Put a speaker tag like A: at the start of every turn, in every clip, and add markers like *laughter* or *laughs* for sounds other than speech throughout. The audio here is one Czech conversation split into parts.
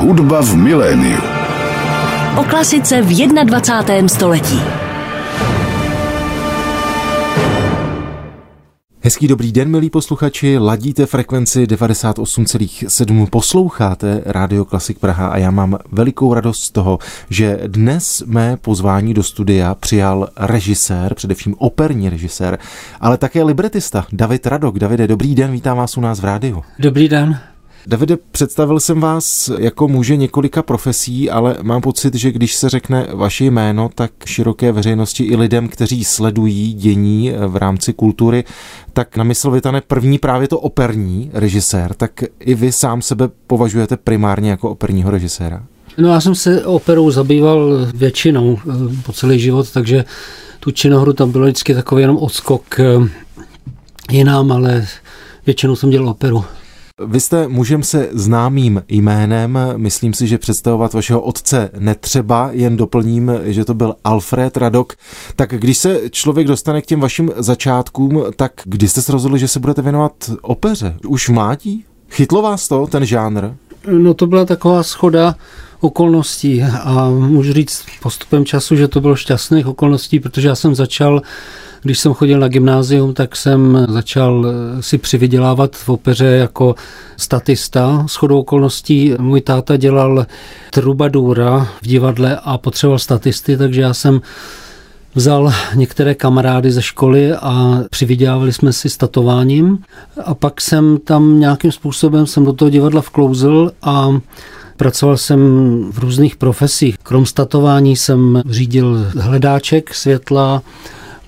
A: Hudba v miléniu.
B: O klasice v 21. století.
C: Hezký dobrý den, milí posluchači, ladíte frekvenci 98,7, posloucháte Rádio Klasik Praha a já mám velikou radost z toho, že dnes mé pozvání do studia přijal režisér, především operní režisér, ale také libretista David Radok. Davide, dobrý den, vítám vás u nás v rádiu.
D: Dobrý den.
C: Davide, představil jsem vás jako muže několika profesí, ale mám pocit, že když se řekne vaše jméno, tak široké veřejnosti i lidem, kteří sledují dění v rámci kultury, tak na mysl vytane první právě to operní režisér. Tak i vy sám sebe považujete primárně jako operního režiséra?
D: No já jsem se operou zabýval většinou eh, po celý život, takže tu činohru tam bylo vždycky takový jenom odskok eh, jinám, ale většinou jsem dělal operu.
C: Vy jste mužem se známým jménem, myslím si, že představovat vašeho otce netřeba, jen doplním, že to byl Alfred Radok. Tak když se člověk dostane k těm vašim začátkům, tak kdy jste se rozhodli, že se budete věnovat opeře? Už mládí? Chytlo vás to, ten žánr?
D: No to byla taková schoda okolností a můžu říct postupem času, že to bylo šťastných okolností, protože já jsem začal když jsem chodil na gymnázium, tak jsem začal eh, si přivydělávat v opeře jako statista. S chodou okolností můj táta dělal trubadura v divadle a potřeboval statisty, takže já jsem vzal některé kamarády ze školy a přivydělávali jsme si statováním. A pak jsem tam nějakým způsobem jsem do toho divadla vklouzl a Pracoval jsem v různých profesích. Krom statování jsem řídil hledáček světla,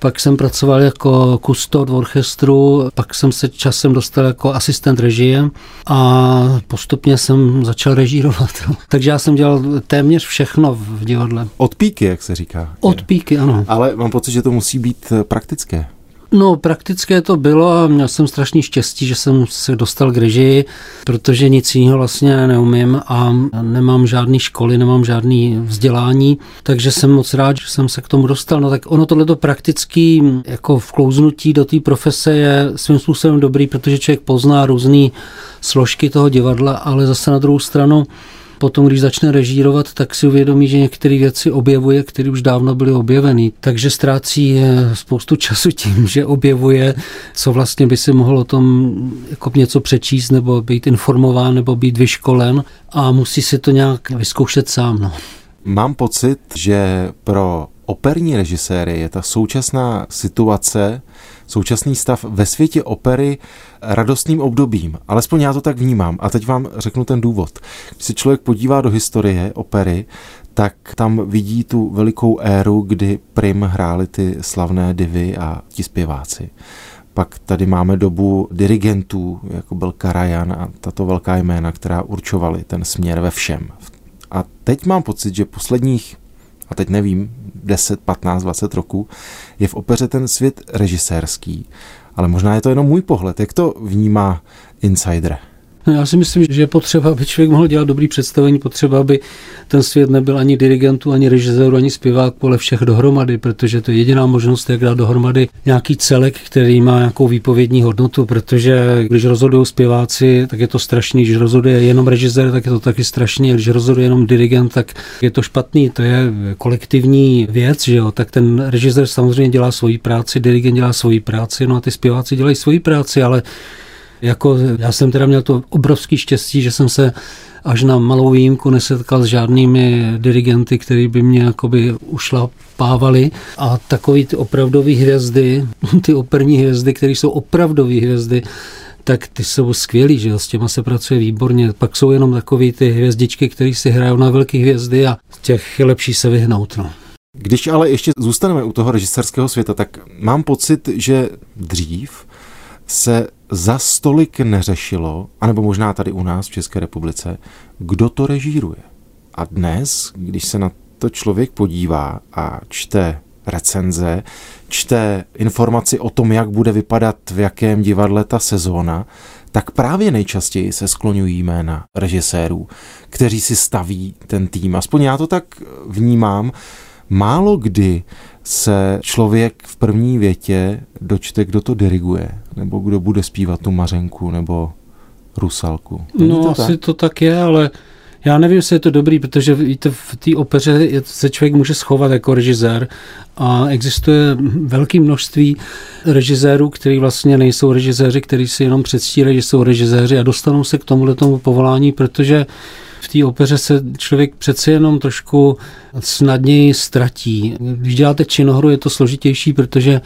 D: pak jsem pracoval jako kustor v orchestru, pak jsem se časem dostal jako asistent režie a postupně jsem začal režírovat. *laughs* Takže já jsem dělal téměř všechno v divadle.
C: Od píky, jak se říká.
D: Od píky, ano.
C: Ale mám pocit, že to musí být praktické.
D: No, praktické to bylo a měl jsem strašný štěstí, že jsem se dostal k režii, protože nic jiného vlastně neumím a nemám žádný školy, nemám žádný vzdělání, takže jsem moc rád, že jsem se k tomu dostal. No tak ono tohleto praktický jako vklouznutí do té profese je svým způsobem dobrý, protože člověk pozná různé složky toho divadla, ale zase na druhou stranu potom, když začne režírovat, tak si uvědomí, že některé věci objevuje, které už dávno byly objeveny. Takže ztrácí spoustu času tím, že objevuje, co vlastně by si mohl o tom jako něco přečíst, nebo být informován, nebo být vyškolen a musí si to nějak vyzkoušet sám. No.
C: Mám pocit, že pro operní režiséry je ta současná situace, současný stav ve světě opery radostným obdobím. Alespoň já to tak vnímám. A teď vám řeknu ten důvod. Když se člověk podívá do historie opery, tak tam vidí tu velikou éru, kdy prim hráli ty slavné divy a ti zpěváci. Pak tady máme dobu dirigentů, jako byl Karajan a tato velká jména, která určovali ten směr ve všem. A teď mám pocit, že posledních, a teď nevím, 10, 15, 20 roků, je v opeře ten svět režisérský. Ale možná je to jenom můj pohled. Jak to vnímá insider?
D: No, já si myslím, že je potřeba, aby člověk mohl dělat dobrý představení, potřeba, aby ten svět nebyl ani dirigentů, ani režiséru, ani zpěváků, ale všech dohromady, protože to je jediná možnost, jak dát dohromady nějaký celek, který má nějakou výpovědní hodnotu, protože když rozhodují zpěváci, tak je to strašný, když rozhoduje jenom režisér, tak je to taky strašný, když rozhoduje jenom dirigent, tak je to špatný, to je kolektivní věc, že jo, tak ten režisér samozřejmě dělá svoji práci, dirigent dělá svoji práci, no a ty zpěváci dělají svoji práci, ale jako já jsem teda měl to obrovský štěstí, že jsem se až na malou výjimku nesetkal s žádnými dirigenty, který by mě jakoby ušlapávali. A takový ty opravdové hvězdy, *laughs* ty operní hvězdy, které jsou opravdové hvězdy, tak ty jsou skvělí, že s těma se pracuje výborně. Pak jsou jenom takové ty hvězdičky, které si hrajou na velké hvězdy a těch je lepší se vyhnout. No.
C: Když ale ještě zůstaneme u toho režisérského světa, tak mám pocit, že dřív se za stolik neřešilo, anebo možná tady u nás v České republice, kdo to režíruje. A dnes, když se na to člověk podívá a čte recenze, čte informaci o tom, jak bude vypadat v jakém divadle ta sezóna, tak právě nejčastěji se skloňují jména režisérů, kteří si staví ten tým. Aspoň já to tak vnímám. Málo kdy se člověk v první větě dočte, kdo to diriguje, nebo kdo bude zpívat tu Mařenku, nebo Rusalku.
D: Není no, to asi tak? to tak je, ale Já nevím, jestli je to dobrý, protože víte, v té opeře se člověk může schovat jako režisér a existuje velké množství režisérů, kteří vlastně nejsou režiséři, kteří si jenom předstírají, že jsou režiséři a dostanou se k tomuhle tomu povolání, protože v té opeře se člověk přece jenom trošku snadněji ztratí. Když děláte činohru, je to složitější, protože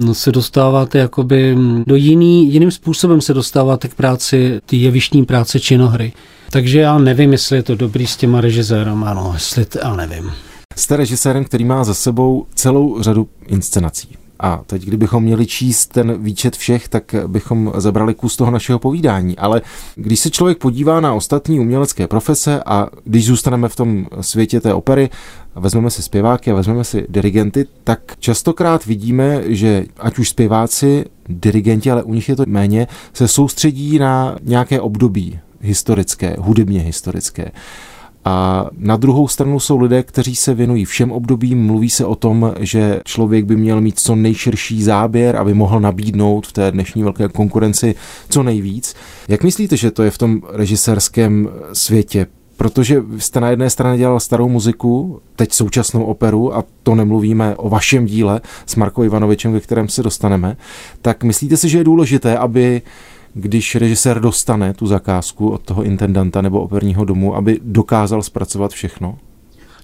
D: no, se dostáváte jakoby do jiný, jiným způsobem se dostáváte k práci, ty jevištní práce činohry. Takže já nevím, jestli je to dobrý s těma režisérama, no, jestli, to, já nevím.
C: Jste režisérem, který má za sebou celou řadu inscenací. A teď, kdybychom měli číst ten výčet všech, tak bychom zabrali kus toho našeho povídání. Ale když se člověk podívá na ostatní umělecké profese a když zůstaneme v tom světě té opery, vezmeme si zpěváky a vezmeme si dirigenty, tak častokrát vidíme, že ať už zpěváci, dirigenti, ale u nich je to méně, se soustředí na nějaké období historické, hudebně historické. A na druhou stranu jsou lidé, kteří se věnují všem obdobím. Mluví se o tom, že člověk by měl mít co nejširší záběr, aby mohl nabídnout v té dnešní velké konkurenci co nejvíc. Jak myslíte, že to je v tom režisérském světě? Protože jste na jedné straně dělal starou muziku, teď současnou operu, a to nemluvíme o vašem díle s Markou Ivanovičem, ke kterém se dostaneme, tak myslíte si, že je důležité, aby když režisér dostane tu zakázku od toho intendanta nebo operního domu, aby dokázal zpracovat všechno?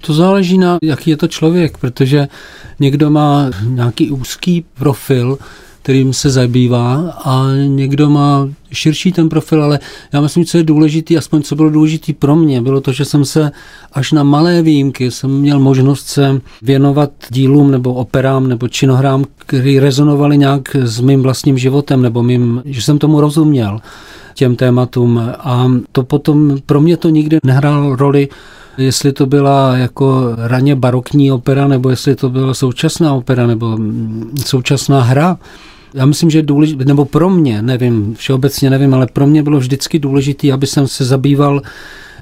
D: To záleží na, jaký je to člověk, protože někdo má nějaký úzký profil, kterým se zabývá a někdo má širší ten profil, ale já myslím, co je důležitý, aspoň co bylo důležitý pro mě, bylo to, že jsem se až na malé výjimky jsem měl možnost se věnovat dílům nebo operám nebo činohrám, které rezonovaly nějak s mým vlastním životem nebo mým, že jsem tomu rozuměl těm tématům. A to potom pro mě to nikdy nehrálo roli, jestli to byla jako raně barokní opera, nebo jestli to byla současná opera, nebo současná hra. Já myslím, že důležité, nebo pro mě, nevím, všeobecně nevím, ale pro mě bylo vždycky důležité, aby jsem se zabýval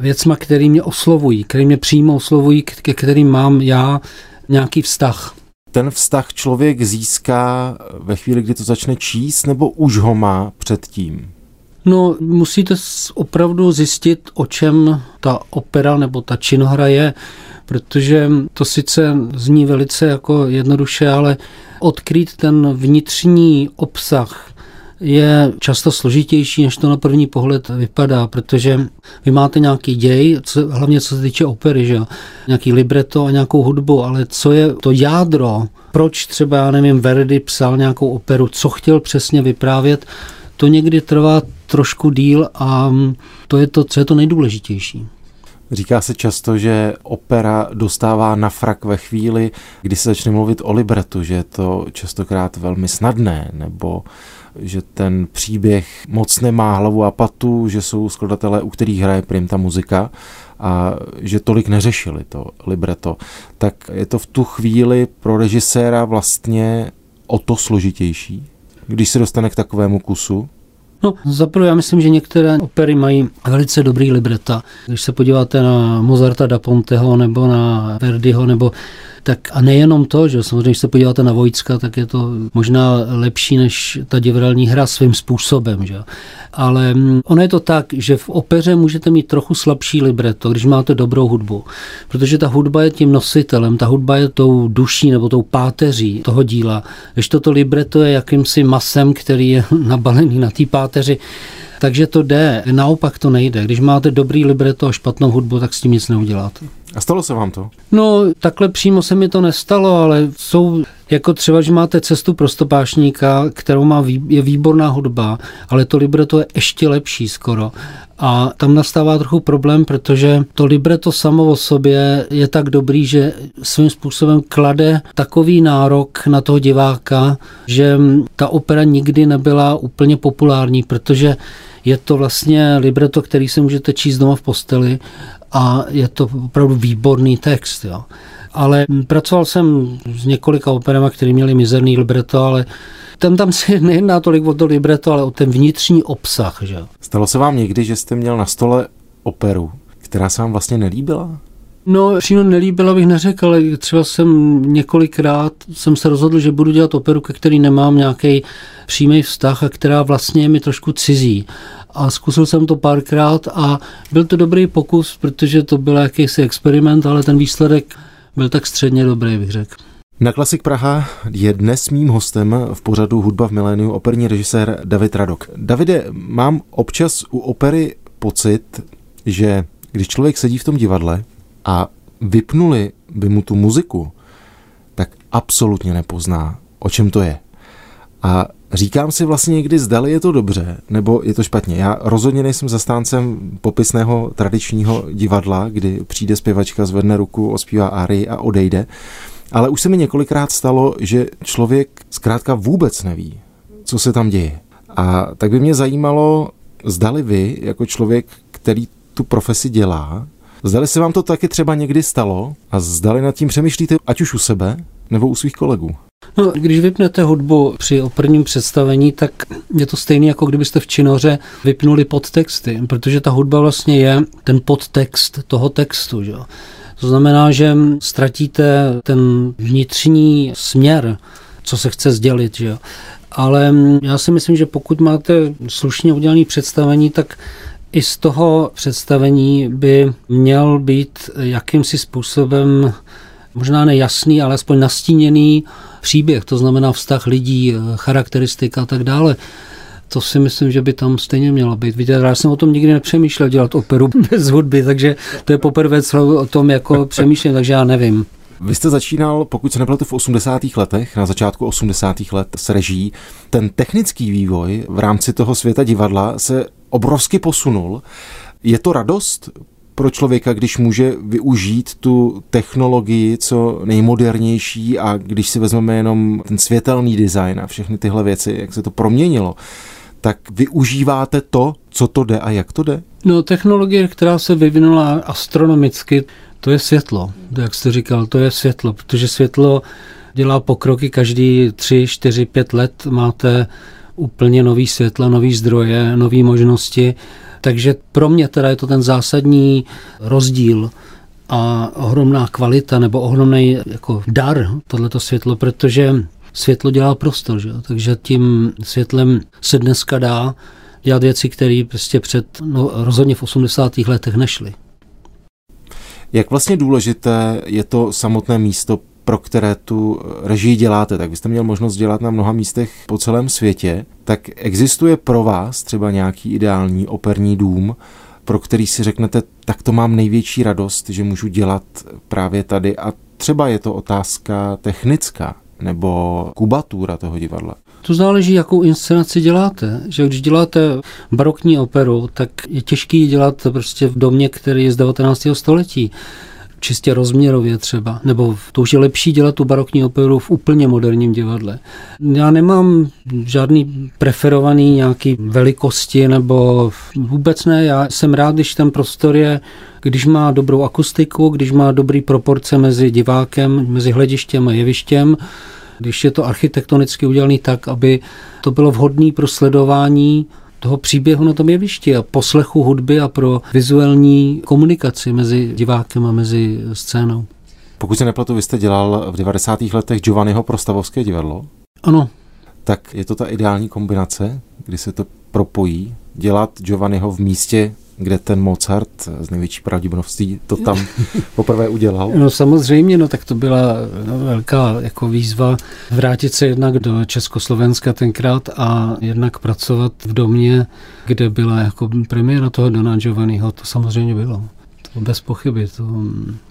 D: věcma, které mě oslovují, které mě přímo oslovují, ke kterým mám já nějaký vztah.
C: Ten vztah člověk získá ve chvíli, kdy to začne číst, nebo už ho má předtím?
D: No, musíte opravdu zjistit, o čem ta opera nebo ta činohra je, protože to sice zní velice jako jednoduše, ale odkrýt ten vnitřní obsah je často složitější, než to na první pohled vypadá, protože vy máte nějaký děj, co, hlavně co se týče opery, že? nějaký libreto a nějakou hudbu, ale co je to jádro, proč třeba, já nevím, Verdi psal nějakou operu, co chtěl přesně vyprávět, to někdy trvá trošku díl a to je to, co je to nejdůležitější.
C: Říká se často, že opera dostává na frak ve chvíli, kdy se začne mluvit o libretu, že je to častokrát velmi snadné, nebo že ten příběh moc nemá hlavu a patu, že jsou skladatelé, u kterých hraje prim ta muzika a že tolik neřešili to libreto. Tak je to v tu chvíli pro režiséra vlastně o to složitější, když se dostane k takovému kusu?
D: No, zaprvé já myslím, že některé opery mají velice dobrý libreta. Když se podíváte na Mozarta da Ponteho nebo na Verdiho nebo tak a nejenom to, že samozřejmě, když se podíváte na Vojcka, tak je to možná lepší než ta divadelní hra svým způsobem. Že? Ale mm, ono je to tak, že v opeře můžete mít trochu slabší libreto, když máte dobrou hudbu. Protože ta hudba je tím nositelem, ta hudba je tou duší nebo tou páteří toho díla. Když toto libreto je jakýmsi masem, který je *laughs* nabalený na té páteři, takže to jde, naopak to nejde. Když máte dobrý libreto a špatnou hudbu, tak s tím nic neuděláte.
C: A stalo se vám to?
D: No, takhle přímo se mi to nestalo, ale jsou jako třeba, že máte cestu pro stopášníka, kterou má, je výborná hudba, ale to libreto je ještě lepší skoro. A tam nastává trochu problém, protože to libreto samo o sobě je tak dobrý, že svým způsobem klade takový nárok na toho diváka, že ta opera nikdy nebyla úplně populární, protože je to vlastně libreto, který se můžete číst doma v posteli a je to opravdu výborný text. Jo. Ale pracoval jsem s několika operama, které měly mizerný libreto, ale tam tam se *laughs* nejedná tolik o to libreto, ale o ten vnitřní obsah. Že?
C: Stalo se vám někdy, že jste měl na stole operu, která se vám vlastně nelíbila?
D: No, přímo nelíbila bych neřekl, ale třeba jsem několikrát jsem se rozhodl, že budu dělat operu, ke který nemám nějaký přímý vztah a která vlastně je mi trošku cizí. a zkusil jsem to párkrát a byl to dobrý pokus, protože to byl jakýsi experiment, ale ten výsledek byl tak středně dobrý, bych řekl.
C: Na Klasik Praha je dnes mým hostem v pořadu Hudba v miléniu operní režisér David Radok. Davide, mám občas u opery pocit, že když člověk sedí v tom divadle a vypnuli by mu tu muziku, tak absolutně nepozná, o čem to je. A říkám si vlastně někdy, zdali je to dobře, nebo je to špatně. Já rozhodně nejsem zastáncem popisného tradičního divadla, kdy přijde zpěvačka, zvedne ruku, ospívá árii a odejde. Ale už se mi několikrát stalo, že člověk zkrátka vůbec neví, co se tam děje. A tak by mě zajímalo, zdali vy, jako člověk, který tu profesi dělá, zdali se vám to taky třeba někdy stalo a zdali nad tím přemýšlíte ať už u sebe nebo u svých kolegů.
D: No, když vypnete hudbu při operním představení, tak je to stejné, jako kdybyste v činoře vypnuli podtexty, protože ta hudba vlastně je ten podtext toho textu. Že? To znamená, že ztratíte ten vnitřní směr, co se chce sdělit. Že? Ale já si myslím, že pokud máte slušně udělané představení, tak i z toho představení by měl být jakýmsi způsobem možná nejasný, ale aspoň nastíněný příběh, to znamená vztah lidí, charakteristika a tak dále. To si myslím, že by tam stejně mělo být. Víte, já jsem o tom nikdy nepřemýšlel dělat operu *laughs* bez hudby, takže to je poprvé, o tom jako přemýšlím, takže já nevím.
C: Vy jste začínal, pokud se nepletu, v 80. letech, na začátku 80. let s reží. Ten technický vývoj v rámci toho světa divadla se obrovsky posunul. Je to radost pro člověka, když může využít tu technologii co nejmodernější a když si vezmeme jenom ten světelný design a všechny tyhle věci, jak se to proměnilo, tak využíváte to, co to jde a jak to jde?
D: No, technologie, která se vyvinula astronomicky, to je světlo. Jak jste říkal, to je světlo, protože světlo dělá pokroky každý 3, 4, 5 let. Máte úplně nový světla, nový zdroje, nové možnosti. Takže pro mě teda je to ten zásadní rozdíl a ohromná kvalita nebo ohromný jako dar tohleto světlo, protože světlo dělá prostor, že? takže tím světlem se dneska dá dělat věci, které prostě před, no rozhodně v 80. letech nešly.
C: Jak vlastně důležité je to samotné místo, pro které tu režii děláte, tak byste měl možnost dělat na mnoha místech po celém světě, tak existuje pro vás třeba nějaký ideální operní dům, pro který si řeknete, tak to mám největší radost, že můžu dělat právě tady. A třeba je to otázka technická nebo kubatura toho divadla.
D: To záleží, jakou inscenaci děláte. Že když děláte barokní operu, tak je těžký dělat prostě v domě, který je z 19. století čistě rozměrově třeba, nebo to už je lepší dělat tu barokní operu v úplně moderním divadle. Já nemám žádný preferovaný nějaký velikosti nebo vůbec ne, já jsem rád, když ten prostor je, když má dobrou akustiku, když má dobrý proporce mezi divákem, mezi hledištěm a jevištěm, když je to architektonicky udělané tak, aby to bylo vhodné pro sledování toho příběhu na tom jevišti a poslechu hudby a pro vizuální komunikaci mezi divákem a mezi scénou.
C: Pokud se nepletu, vy jste dělal v 90. letech Giovanniho pro Stavovské divadlo?
D: Ano.
C: Tak je to ta ideální kombinace, kdy se to propojí, dělat Giovanniho v místě, kde ten Mozart z největší pravděpodobností to tam *laughs* poprvé udělal?
D: No samozřejmě, no tak to byla no, velká jako výzva vrátit se jednak do Československa tenkrát a jednak pracovat v domě, kde byla jako premiéra toho Dona Giovanniho, to samozřejmě bylo. To bez pochyby. To...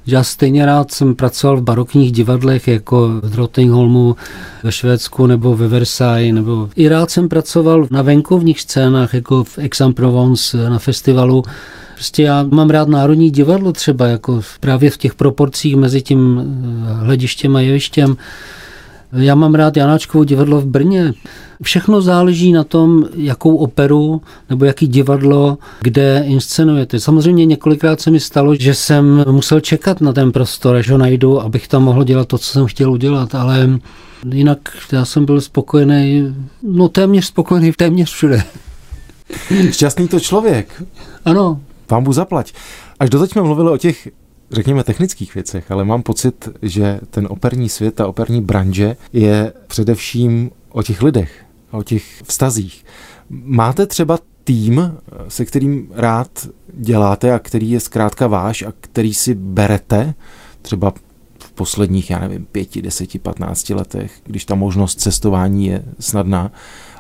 D: Já stejně rád jsem pracoval v barokních divadlech, jako v Drottningholmu ve Švédsku nebo ve Versailles, nebo i rád jsem pracoval na venkovních scénách, jako v Aix-en-Provence na festivalu. Prostě já mám rád Národní divadlo třeba, jako právě v těch proporcích mezi tím eh, hledištěm a jevištěm. Já mám rád Janáčkovo divadlo v Brně. Všechno záleží na tom, jakou operu nebo jaký divadlo, kde inscenujete. Samozřejmě několikrát se mi stalo, že jsem musel čekat na ten prostor, až ho najdu, abych tam mohl dělat to, co jsem chtěl udělat, ale jinak já jsem byl spokojený, no téměř spokojený téměř všude. *laughs*
C: Šťastný to člověk.
D: Ano.
C: Pán bu zaplať. Až doteď jsme mluvili o těch řekněme, technických věcech, ale mám pocit, že ten operní svět, ta operní branže je především o těch lidech, o těch vztazích. Máte třeba tým, se kterým rád děláte a který je zkrátka váš a který si berete třeba v posledních, já nevím, pěti, deseti, patnácti letech, když ta možnost cestování je snadná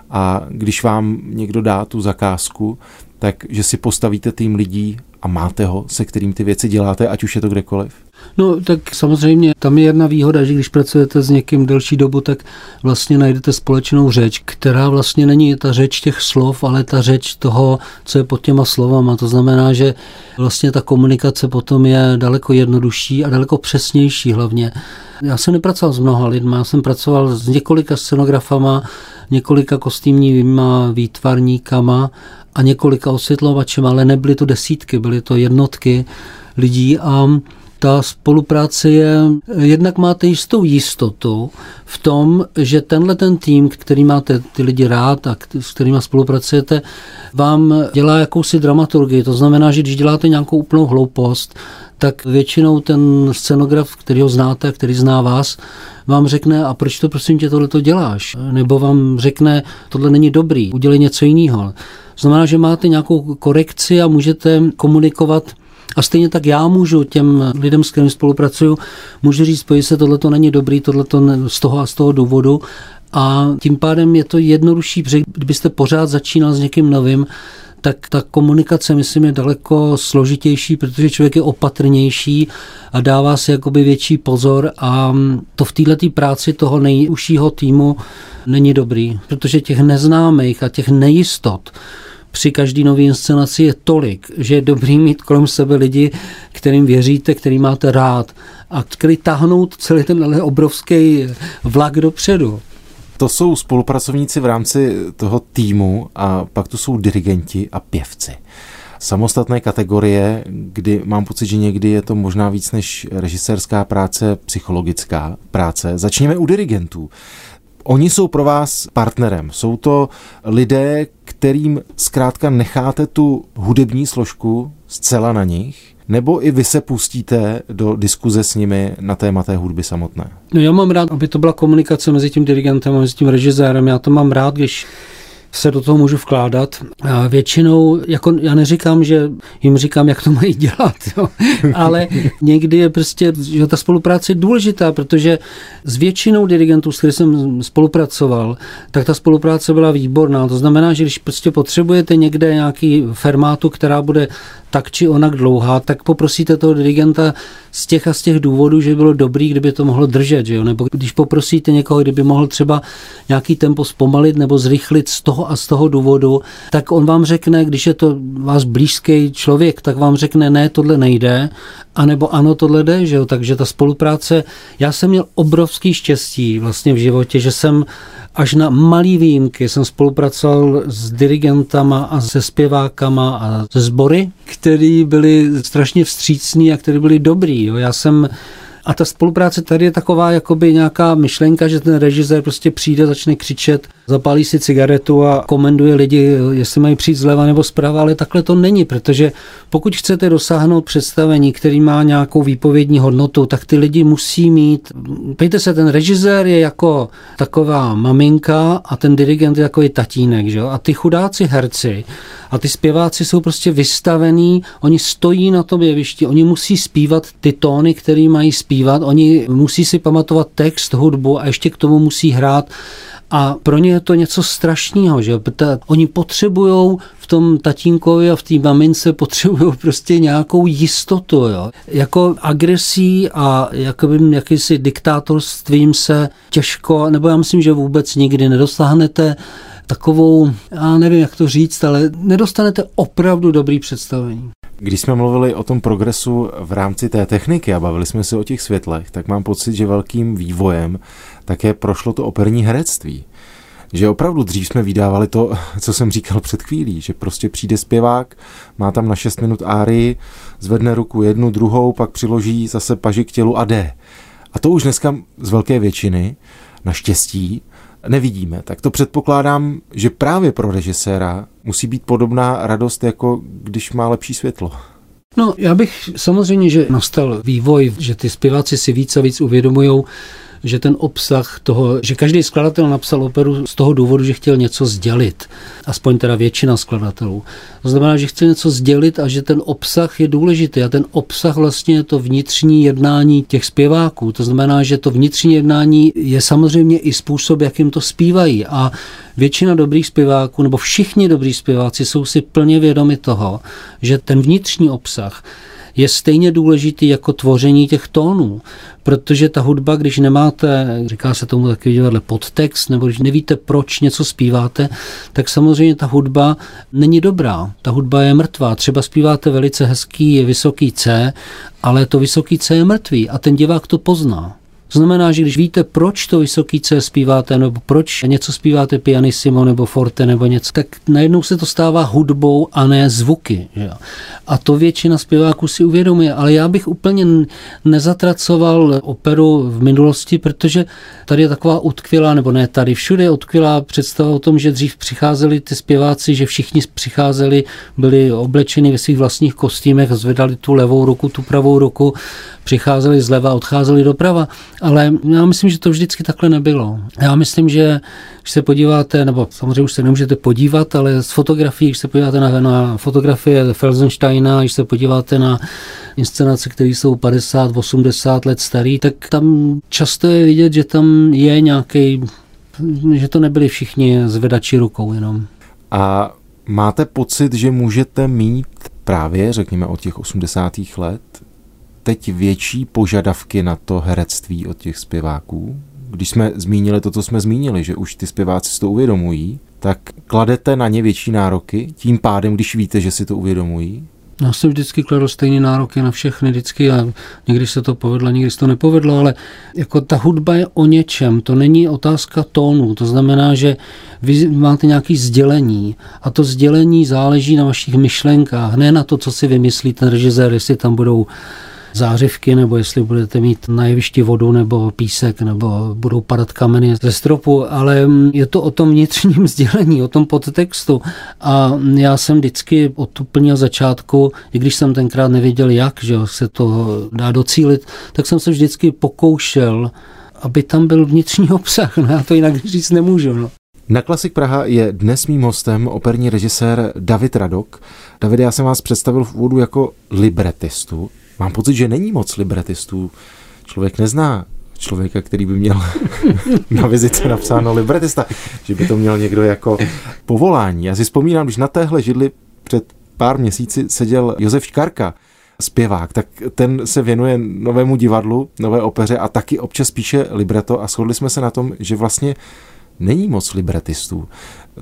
C: a když vám někdo dá tu zakázku, tak že si postavíte tým lidí a máte ho, se kterým ty věci děláte, ať už je to kdekoliv?
D: No tak samozřejmě tam je jedna výhoda, že když pracujete s někým delší dobu, tak vlastně najdete společnou řeč, která vlastně není ta řeč těch slov, ale ta řeč toho, co je pod těma slovama. To znamená, že vlastně ta komunikace potom je daleko jednodušší a daleko přesnější hlavně. Já jsem nepracoval s mnoha lidmi, já jsem pracoval s několika scenografama, několika kostýmníma výtvarníkama a několika osvětlovačem, ale nebyly to desítky, byly to jednotky lidí a ta spolupráce je, jednak máte jistou jistotu v tom, že tenhle ten tým, který máte ty lidi rád a s kterými spolupracujete, vám dělá jakousi dramaturgii. To znamená, že když děláte nějakou úplnou hloupost, tak většinou ten scenograf, který ho znáte, který zná vás, vám řekne, a proč to prosím tě tohle to děláš? Nebo vám řekne, tohle není dobrý, udělej něco jiného. Znamená, že máte nějakou korekci a můžete komunikovat a stejně tak já můžu těm lidem, s kterými spolupracuju, můžu říct, pojď se, tohle to není dobrý, tohle to z toho a z toho důvodu. A tím pádem je to jednodušší, protože kdybyste pořád začínal s někým novým, tak ta komunikace, myslím, je daleko složitější, protože člověk je opatrnější a dává si jakoby větší pozor a to v této práci toho nejužšího týmu není dobrý, protože těch neznámých a těch nejistot při každý nové inscenaci je tolik, že je dobrý mít kolem sebe lidi, kterým věříte, který máte rád a který tahnout celý ten obrovský vlak dopředu.
C: To jsou spolupracovníci v rámci toho týmu a pak tu jsou dirigenti a pěvci. Samostatné kategorie, kdy mám pocit, že někdy je to možná víc než režisérská práce, psychologická práce. Začněme u dirigentů. Oni jsou pro vás partnerem. Jsou to lidé, kterým zkrátka necháte tu hudební složku zcela na nich, nebo i vy se pustíte do diskuze s nimi na téma té hudby samotné?
D: No já mám rád, aby to byla komunikace mezi tím dirigentem a mezi tím režisérem. Já to mám rád, když se do toho můžu vkládat. A většinou, jako já neříkám, že jim říkám, jak to mají dělat, jo. *laughs* ale někdy je prostě, že ta spolupráce je důležitá, protože s většinou dirigentů, s kterými jsem spolupracoval, tak ta spolupráce byla výborná. To znamená, že když prostě potřebujete někde nějaký fermátu, která bude tak či onak dlouhá, tak poprosíte toho dirigenta z těch a z těch důvodů, že by bylo dobrý, kdyby to mohlo držet, že jo? nebo když poprosíte někoho, kdyby mohl třeba nějaký tempo zpomalit nebo zrychlit z toho a z toho důvodu, tak on vám řekne, když je to vás blízký člověk, tak vám řekne, ne, tohle nejde, anebo ano, tohle jde, že jo? takže ta spolupráce, já jsem měl obrovský štěstí vlastně v životě, že jsem až na malý výjimky jsem spolupracoval s dirigentama a se zpěvákama a se sbory, který byli strašně vstřícní a který byli dobrý. Jo. Já jsem a ta spolupráce tady je taková jakoby nějaká myšlenka, že ten režisér prostě přijde, začne křičet, zapálí si cigaretu a komenduje lidi, jestli mají přijít zleva nebo zprava, ale takhle to není, protože pokud chcete dosáhnout představení, který má nějakou výpovědní hodnotu, tak ty lidi musí mít, pejte se, ten režisér je jako taková maminka a ten dirigent je jako je tatínek, že? a ty chudáci herci a ty zpěváci jsou prostě vystavení, oni stojí na tom jevišti, oni musí zpívat ty tóny, které mají zpívat, oni musí si pamatovat text, hudbu a ještě k tomu musí hrát a pro ně je to něco strašného, že oni potřebují v tom tatínkovi a v té mamince potřebují prostě nějakou jistotu, jo. Jako agresí a jakým, jakýsi diktátorstvím se těžko, nebo já myslím, že vůbec nikdy nedosáhnete takovou, já nevím, jak to říct, ale nedostanete opravdu dobrý představení.
C: Když jsme mluvili o tom progresu v rámci té techniky a bavili jsme se o těch světlech, tak mám pocit, že velkým vývojem také prošlo to operní herectví. Že opravdu dřív jsme vydávali to, co jsem říkal před chvílí, že prostě přijde zpěvák, má tam na 6 minut árii, zvedne ruku jednu, druhou, pak přiloží zase paži k tělu a jde. A to už dneska z velké většiny, naštěstí, nevidíme. Tak to předpokládám, že právě pro režiséra musí být podobná radost, jako když má lepší světlo.
D: No, já bych samozřejmě, že nastal vývoj, že ty zpěváci si víc a víc uvědomují, že ten obsah toho, že každý skladatel napsal operu z toho důvodu, že chtěl něco sdělit. Aspoň teda většina skladatelů. To znamená, že chce něco sdělit a že ten obsah je důležitý. A ten obsah vlastně je to vnitřní jednání těch zpěváků. To znamená, že to vnitřní jednání je samozřejmě i způsob, jakým to zpívají. A většina dobrých zpěváků, nebo všichni dobří zpěváci jsou si plně vědomi toho, že ten vnitřní obsah je stejně důležitý jako tvoření těch tónů, protože ta hudba, když nemáte, říká se tomu taky divadle podtext, nebo když nevíte, proč něco zpíváte, tak samozřejmě ta hudba není dobrá. Ta hudba je mrtvá. Třeba zpíváte velice hezký, vysoký C, ale to vysoký C je mrtvý a ten divák to pozná. To znamená, že když víte, proč to vysoký C zpíváte, nebo proč něco zpíváte pianissimo nebo forte nebo něco, tak najednou se to stává hudbou a ne zvuky. Že? A to většina zpěváků si uvědomuje, ale já bych úplně nezatracoval operu v minulosti, protože tady je taková utkvělá, nebo ne tady, všude je utkvělá představa o tom, že dřív přicházeli ty zpěváci, že všichni přicházeli, byli oblečeni ve svých vlastních kostýmech, zvedali tu levou ruku, tu pravou ruku, přicházeli zleva, odcházeli doprava. Ale já myslím, že to vždycky takhle nebylo. Já myslím, že když se podíváte, nebo samozřejmě už se nemůžete podívat, ale z fotografií, když se podíváte na, na fotografie Felsensteina, když se podíváte na inscenace, které jsou 50, 80 let starý, tak tam často je vidět, že tam je nějaký, že to nebyli všichni zvedači rukou jenom.
C: A máte pocit, že můžete mít právě, řekněme, od těch 80. let teď větší požadavky na to herectví od těch zpěváků? Když jsme zmínili to, co jsme zmínili, že už ty zpěváci si to uvědomují, tak kladete na ně větší nároky, tím pádem, když víte, že si to uvědomují?
D: Já jsem vždycky kladl stejné nároky na všechny, vždycky a někdy se to povedlo, někdy se to nepovedlo, ale jako ta hudba je o něčem, to není otázka tónu, to znamená, že vy máte nějaké sdělení a to sdělení záleží na vašich myšlenkách, ne na to, co si vymyslí ten režisér, jestli tam budou zářivky, nebo jestli budete mít na jevišti vodu nebo písek, nebo budou padat kameny ze stropu, ale je to o tom vnitřním *laughs* sdělení, o tom podtextu. A já jsem vždycky od úplného začátku, i když jsem tenkrát nevěděl, jak že se to dá docílit, tak jsem se vždycky pokoušel aby tam byl vnitřní *laughs* obsah. No já to jinak říct nemůžu. No.
C: Na Klasik Praha je dnes mým hostem operní režisér David Radok. David, já jsem vás představil v úvodu jako libretistu. Mám pocit, že není moc libretistů. Člověk nezná člověka, který by měl *laughs* na vizice napsáno libretista, že by to měl někdo jako povolání. Já si vzpomínám, když na téhle židli před pár měsíci seděl Josef Škarka, zpěvák, tak ten se věnuje novému divadlu, nové opeře a taky občas píše libreto a shodli jsme se na tom, že vlastně není moc libretistů.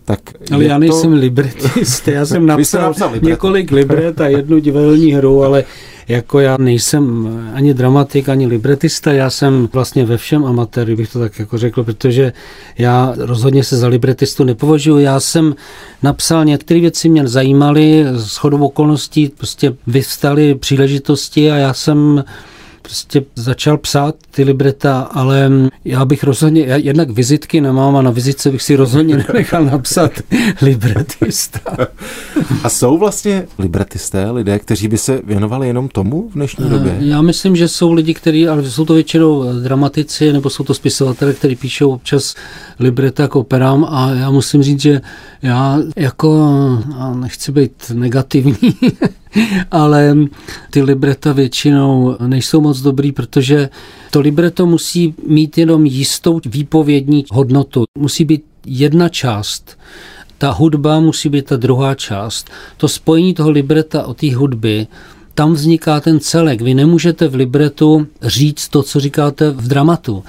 D: Tak ale já nejsem to... libretist, já jsem *laughs* napsal, napsal několik libret a jednu divadelní hru, ale jako já nejsem ani dramatik, ani libretista, já jsem vlastně ve všem amatér, bych to tak jako řekl, protože já rozhodně se za libretistu nepovažuji. Já jsem napsal některé věci, mě zajímaly, s chodou okolností prostě vyvstaly příležitosti a já jsem prostě začal psát ty libreta, ale já bych rozhodně, já jednak vizitky nemám a na vizitce bych si rozhodně nenechal napsat *laughs* libretista.
C: A jsou vlastně libretisté, lidé, kteří by se věnovali jenom tomu v dnešní době?
D: Já myslím, že jsou lidi, kteří, ale jsou to většinou dramatici nebo jsou to spisovatele, kteří píšou občas libreta k operám a já musím říct, že já jako, nechci být negativní, *laughs* *laughs* ale ty libreta většinou nejsou moc dobrý, protože to libreto musí mít jenom jistou výpovědní hodnotu. Musí být jedna část. Ta hudba musí být ta druhá část. To spojení toho libreta o té hudby tam vzniká ten celek. Vy nemůžete v libretu říct to, co říkáte v dramatu.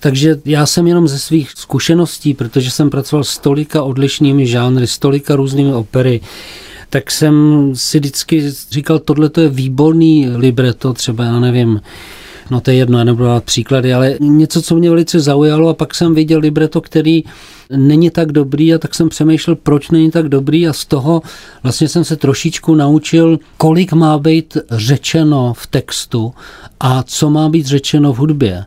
D: Takže já jsem jenom ze svých zkušeností, protože jsem pracoval s tolika odlišnými žánry, s tolika různými opery, tak jsem si vždycky říkal, tohle to je výborný libreto, třeba, já nevím, no to je jedno, já nebudu dát příklady, ale něco, co mě velice zaujalo a pak jsem viděl libreto, který není tak dobrý a tak jsem přemýšlel, proč není tak dobrý a z toho vlastně jsem se trošičku naučil, kolik má být řečeno v textu a co má být řečeno v hudbě.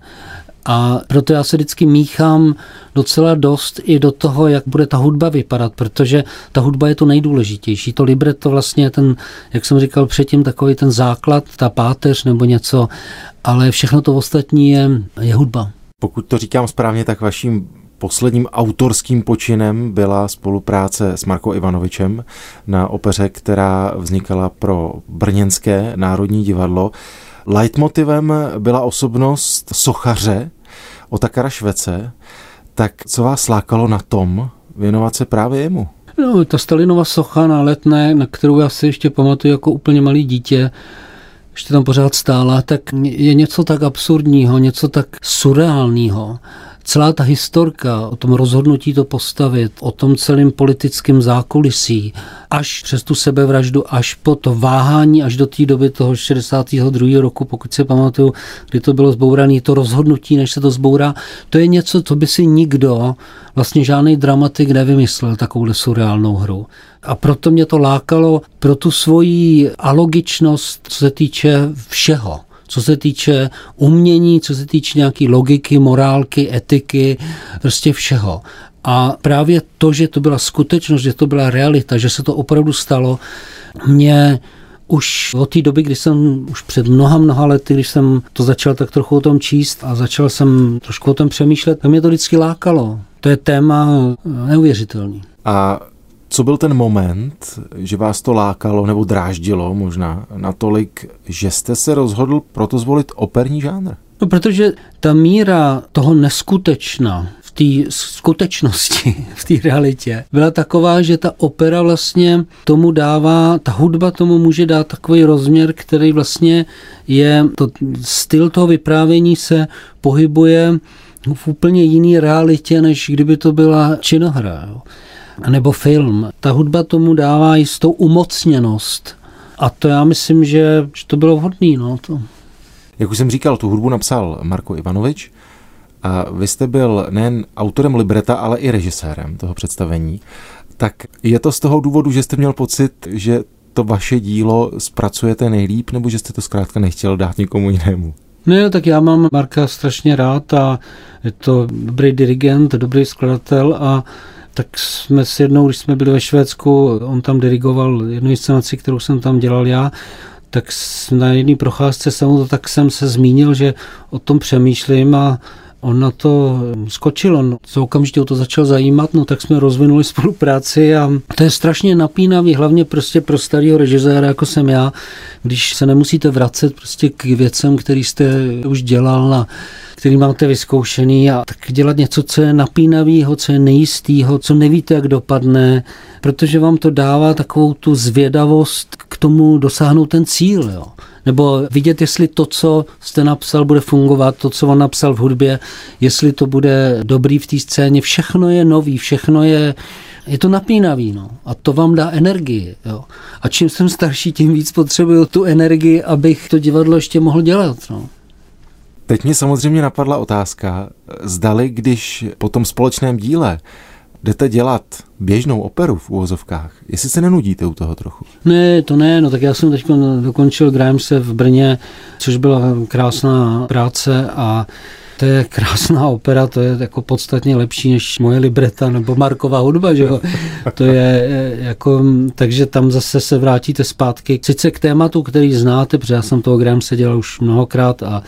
D: A proto já se vždycky míchám docela dost i do toho, jak bude ta hudba vypadat, protože ta hudba je to nejdůležitější. To libretto vlastně je ten, jak jsem říkal předtím, takový ten základ, ta páteř nebo něco, ale všechno to ostatní je, je hudba.
C: Pokud to říkám správně, tak vaším posledním autorským počinem byla spolupráce s Markou Ivanovičem na opeře, která vznikala pro Brněnské národní divadlo. Leitmotivem byla osobnost sochaře Otakara Švece. Tak co vás lákalo na tom věnovat se právě jemu?
D: No, ta Stalinova socha na letné, na kterou já si ještě pamatuju jako úplně malý dítě, ještě tam pořád stála, tak je něco tak absurdního, něco tak surreálního, celá ta historka o tom rozhodnutí to postavit, o tom celém politickém zákulisí, až přes tu sebevraždu, až po to váhání, až do té doby toho 62. roku, pokud se pamatuju, kdy to bylo zbourané, to rozhodnutí, než se to zbourá, to je něco, co by si nikdo, vlastně žádný dramatik nevymyslel, takovou surreálnou hru. A proto mě to lákalo pro tu svoji alogičnost, co se týče všeho co se týče umění, co se týče nějaké logiky, morálky, etiky, prostě všeho. A právě to, že to byla skutečnost, že to byla realita, že se to opravdu stalo, mě už od té doby, kdy jsem už před mnoha, mnoha lety, když jsem to začal tak trochu o tom číst a začal jsem trošku o tom přemýšlet, tak mě to vždycky lákalo. To je téma neuvěřitelný.
C: A co byl ten moment, že vás to lákalo nebo dráždilo možná natolik, že jste se rozhodl proto zvolit operní žánr?
D: No, protože ta míra toho neskutečna v té skutečnosti, v té realitě, byla taková, že ta opera vlastně tomu dává, ta hudba tomu může dát takový rozměr, který vlastně je, to styl toho vyprávění se pohybuje v úplně jiný realitě, než kdyby to byla činohra. Jo nebo film. Ta hudba tomu dává jistou umocněnost. A to já myslím, že, to bylo vhodné. No, to.
C: Jak už jsem říkal, tu hudbu napsal Marko Ivanovič. A vy jste byl nejen autorem libreta, ale i režisérem toho představení. Tak je to z toho důvodu, že jste měl pocit, že to vaše dílo zpracujete nejlíp, nebo že jste to zkrátka nechtěl dát nikomu jinému?
D: Ne, tak já mám Marka strašně rád a je to dobrý dirigent, dobrý skladatel a tak jsme s jednou, když jsme byli ve Švédsku, on tam dirigoval jednu inscenaci, kterou jsem tam dělal já, tak na jedné procházce to tak jsem se zmínil, že o tom přemýšlím a on na to skočil, on se okamžitě o to začal zajímat, no tak jsme rozvinuli spolupráci a to je strašně napínavý, hlavně prostě pro starého režiséra, jako jsem já, když se nemusíte vracet prostě k věcem, který jste už dělal a který máte vyzkoušený a tak dělat něco, co je napínavého, co je nejistého, co nevíte, jak dopadne, protože vám to dává takovou tu zvědavost k tomu dosáhnout ten cíl. Jo. Nebo vidět, jestli to, co jste napsal, bude fungovat, to, co on napsal v hudbě, jestli to bude dobrý v té scéně. Všechno je nový, všechno je je to napínavý, no. A to vám dá energii, jo. A čím jsem starší, tím víc potřebuju tu energii, abych to divadlo ještě mohl dělat, no.
C: Teď mě samozřejmě napadla otázka, zdali, když po tom společném díle jdete dělat běžnou operu v úvozovkách, jestli se nenudíte u toho trochu?
D: Ne, to ne, no tak já jsem teď dokončil Grimese v Brně, což byla krásná práce a to je krásná opera, to je jako podstatně lepší než moje libreta nebo Marková hudba, že jo? To je jako, takže tam zase se vrátíte zpátky, sice k tématu, který znáte, protože já jsem toho Grimese dělal už mnohokrát a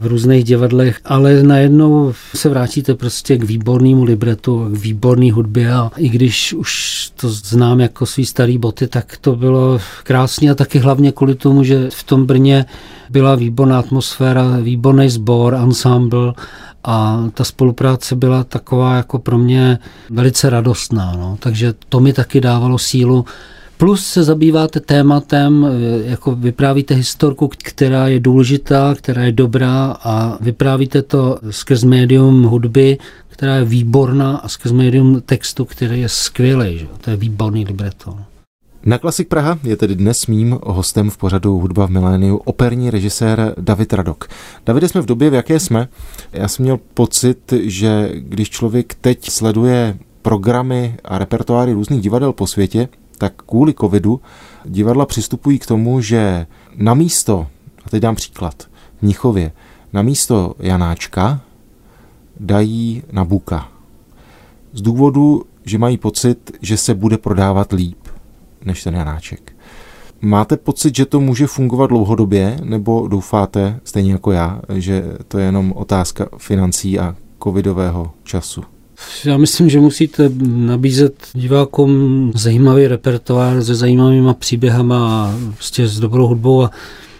D: v různých divadlech, ale najednou se vrátíte prostě k výbornému libretu, k výborné hudbě a i když už to znám jako svý starý boty, tak to bylo krásně a taky hlavně kvůli tomu, že v tom Brně byla výborná atmosféra, výborný sbor, ensemble a ta spolupráce byla taková jako pro mě velice radostná. No. Takže to mi taky dávalo sílu Plus se zabýváte tématem, jako vyprávíte historku, která je důležitá, která je dobrá a vyprávíte to skrz médium hudby, která je výborná a skrz médium textu, který je skvělý. Že? To je výborný libreto.
C: Na Klasik Praha je tedy dnes mým hostem v pořadu Hudba v miléniu operní režisér David Radok. Davide, jsme v době, v jaké jsme. Já jsem měl pocit, že když člověk teď sleduje programy a repertoáry různých divadel po světě, tak kvůli covidu divadla přistupují k tomu, že na místo, a teď dám příklad, v Mnichově, na místo Janáčka dají Nabuka. Z důvodu, že mají pocit, že se bude prodávat líp než ten Janáček. Máte pocit, že to může fungovat dlouhodobě, nebo doufáte, stejně jako já, že to je jenom otázka financí a covidového času?
D: Já myslím, že musíte nabízet divákům zajímavý repertoár se zajímavýma příběhama a prostě s dobrou hudbou a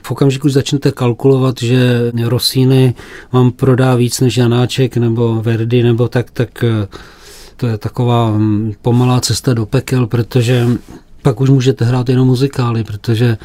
D: v okamžiku, začnete kalkulovat, že Rosíny vám prodá víc než Janáček nebo Verdi nebo tak, tak eh, to je taková hm, pomalá cesta do pekel, protože pak už můžete hrát jenom muzikály, protože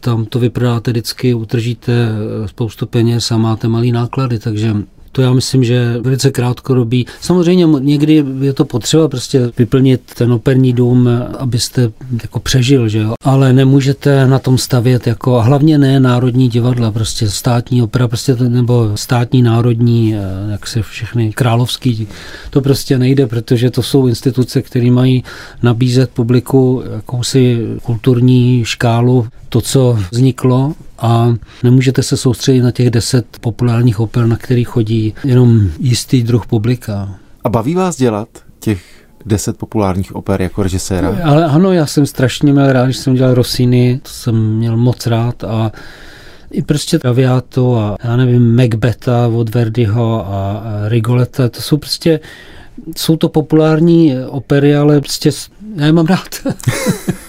D: tam to vyprodáte vždycky, utržíte eh, spoustu peněz a máte malý náklady, takže to já myslím, že velice krátkodobý. Samozřejmě někdy je to potřeba prostě vyplnit ten operní dům, abyste jako přežil, že jo. Ale nemůžete na tom stavět jako, hlavně ne národní divadla, prostě státní opera, prostě nebo státní národní, eh, jak se všechny královský, to prostě nejde, protože to jsou instituce, které mají nabízet publiku jakousi kulturní škálu, to, co vzniklo a nemůžete se soustředit na těch deset populárních oper, na kterých chodí jenom jistý druh publika.
C: A baví vás dělat těch deset populárních oper jako režiséra?
D: Ale ano, já jsem strašně měl rád, že jsem dělal Rossini, to jsem měl moc rád a i prostě Traviato a já nevím, Macbeta od Verdiho a Rigoleta, to jsou prostě jsou to populární opery, ale prostě já je mám rád. *laughs*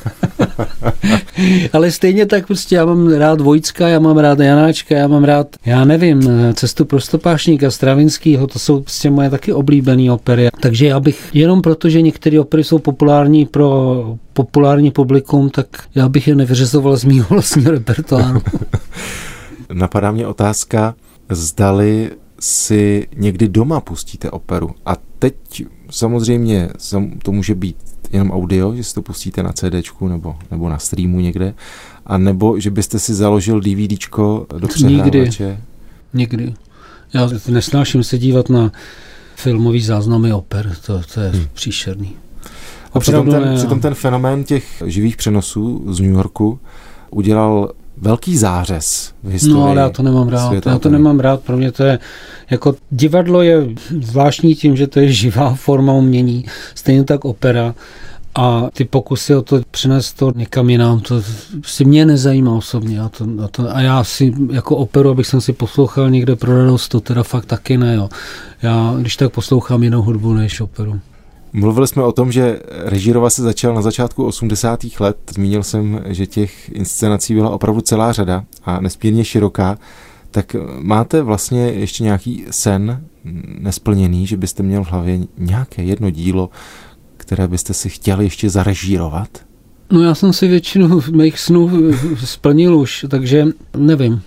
D: *laughs* Ale stejně tak prostě já mám rád Vojcka, já mám rád Janáčka, já mám rád, já nevím, Cestu pro stopášníka Stravinskýho, to jsou prostě moje taky oblíbené opery. Takže já bych jenom proto, že některé opery jsou populární pro populární publikum, tak já bych je nevyřezoval z mého *laughs* vlastního repertoáru. *laughs*
C: Napadá mě otázka, zdali si někdy doma pustíte operu. A teď samozřejmě to může být jenom audio, že si to pustíte na CD nebo, nebo na streamu někde, a nebo že byste si založil DVDčko do přehrávače?
D: Nikdy. Nikdy. Já nesnáším se dívat na filmový záznamy oper, to, to je hmm. příšerný.
C: A přitom ten, přitom ten fenomén těch živých přenosů z New Yorku udělal velký zářez v historii.
D: No, ale já to nemám rád. Já to nemám rád. Pro mě to je, jako divadlo je zvláštní tím, že to je živá *laughs* forma umění. Stejně tak opera. A ty pokusy o to přinést to někam jinam, to si mě nezajímá osobně. A, to, a, to, a já si jako operu, abych jsem si poslouchal někde pro radost, to teda fakt taky ne. Jo. Já když tak poslouchám jinou hudbu než operu.
C: Mluvili jsme o tom, že režírovat se začal na začátku 80. let. Zmínil jsem, že těch inscenací byla opravdu celá řada a nesmírně široká. Tak máte vlastně ještě nějaký sen nesplněný, že byste měl v hlavě nějaké jedno dílo, které byste si chtěli ještě zarežírovat?
D: No já jsem si většinu mých snů splnil už, takže nevím.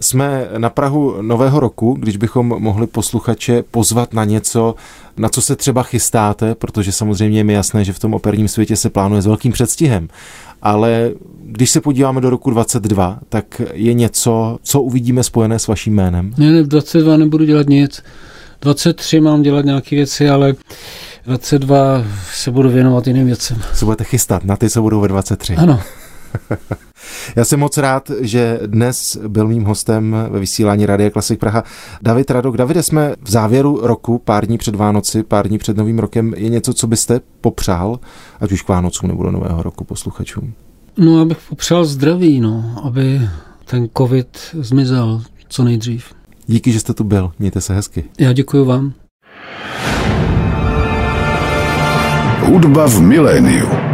C: Jsme na Prahu nového roku, když bychom mohli posluchače pozvat na něco, na co se třeba chystáte, protože samozřejmě je mi jasné, že v tom operním světě se plánuje s velkým předstihem. Ale když se podíváme do roku 22, tak je něco, co uvidíme spojené s vaším jménem?
D: Ne, ne, 22 nebudu dělat nic. 23 mám dělat nějaké věci, ale 22 se budu věnovat jiným věcem.
C: Se budete chystat na ty, co budou ve 23.
D: Ano. *laughs*
C: Já jsem moc rád, že dnes byl mým hostem ve vysílání Radia Klasik Praha David Radok. Davide, jsme v závěru roku, pár dní před Vánoci, pár dní před Novým rokem. Je něco, co byste popřál, ať už k Vánocům nebo do Nového roku posluchačům?
D: No, abych popřál zdraví, no, aby ten covid zmizel co nejdřív.
C: Díky, že jste tu byl. Mějte se hezky.
D: Já děkuji vám.
A: Hudba v miléniu.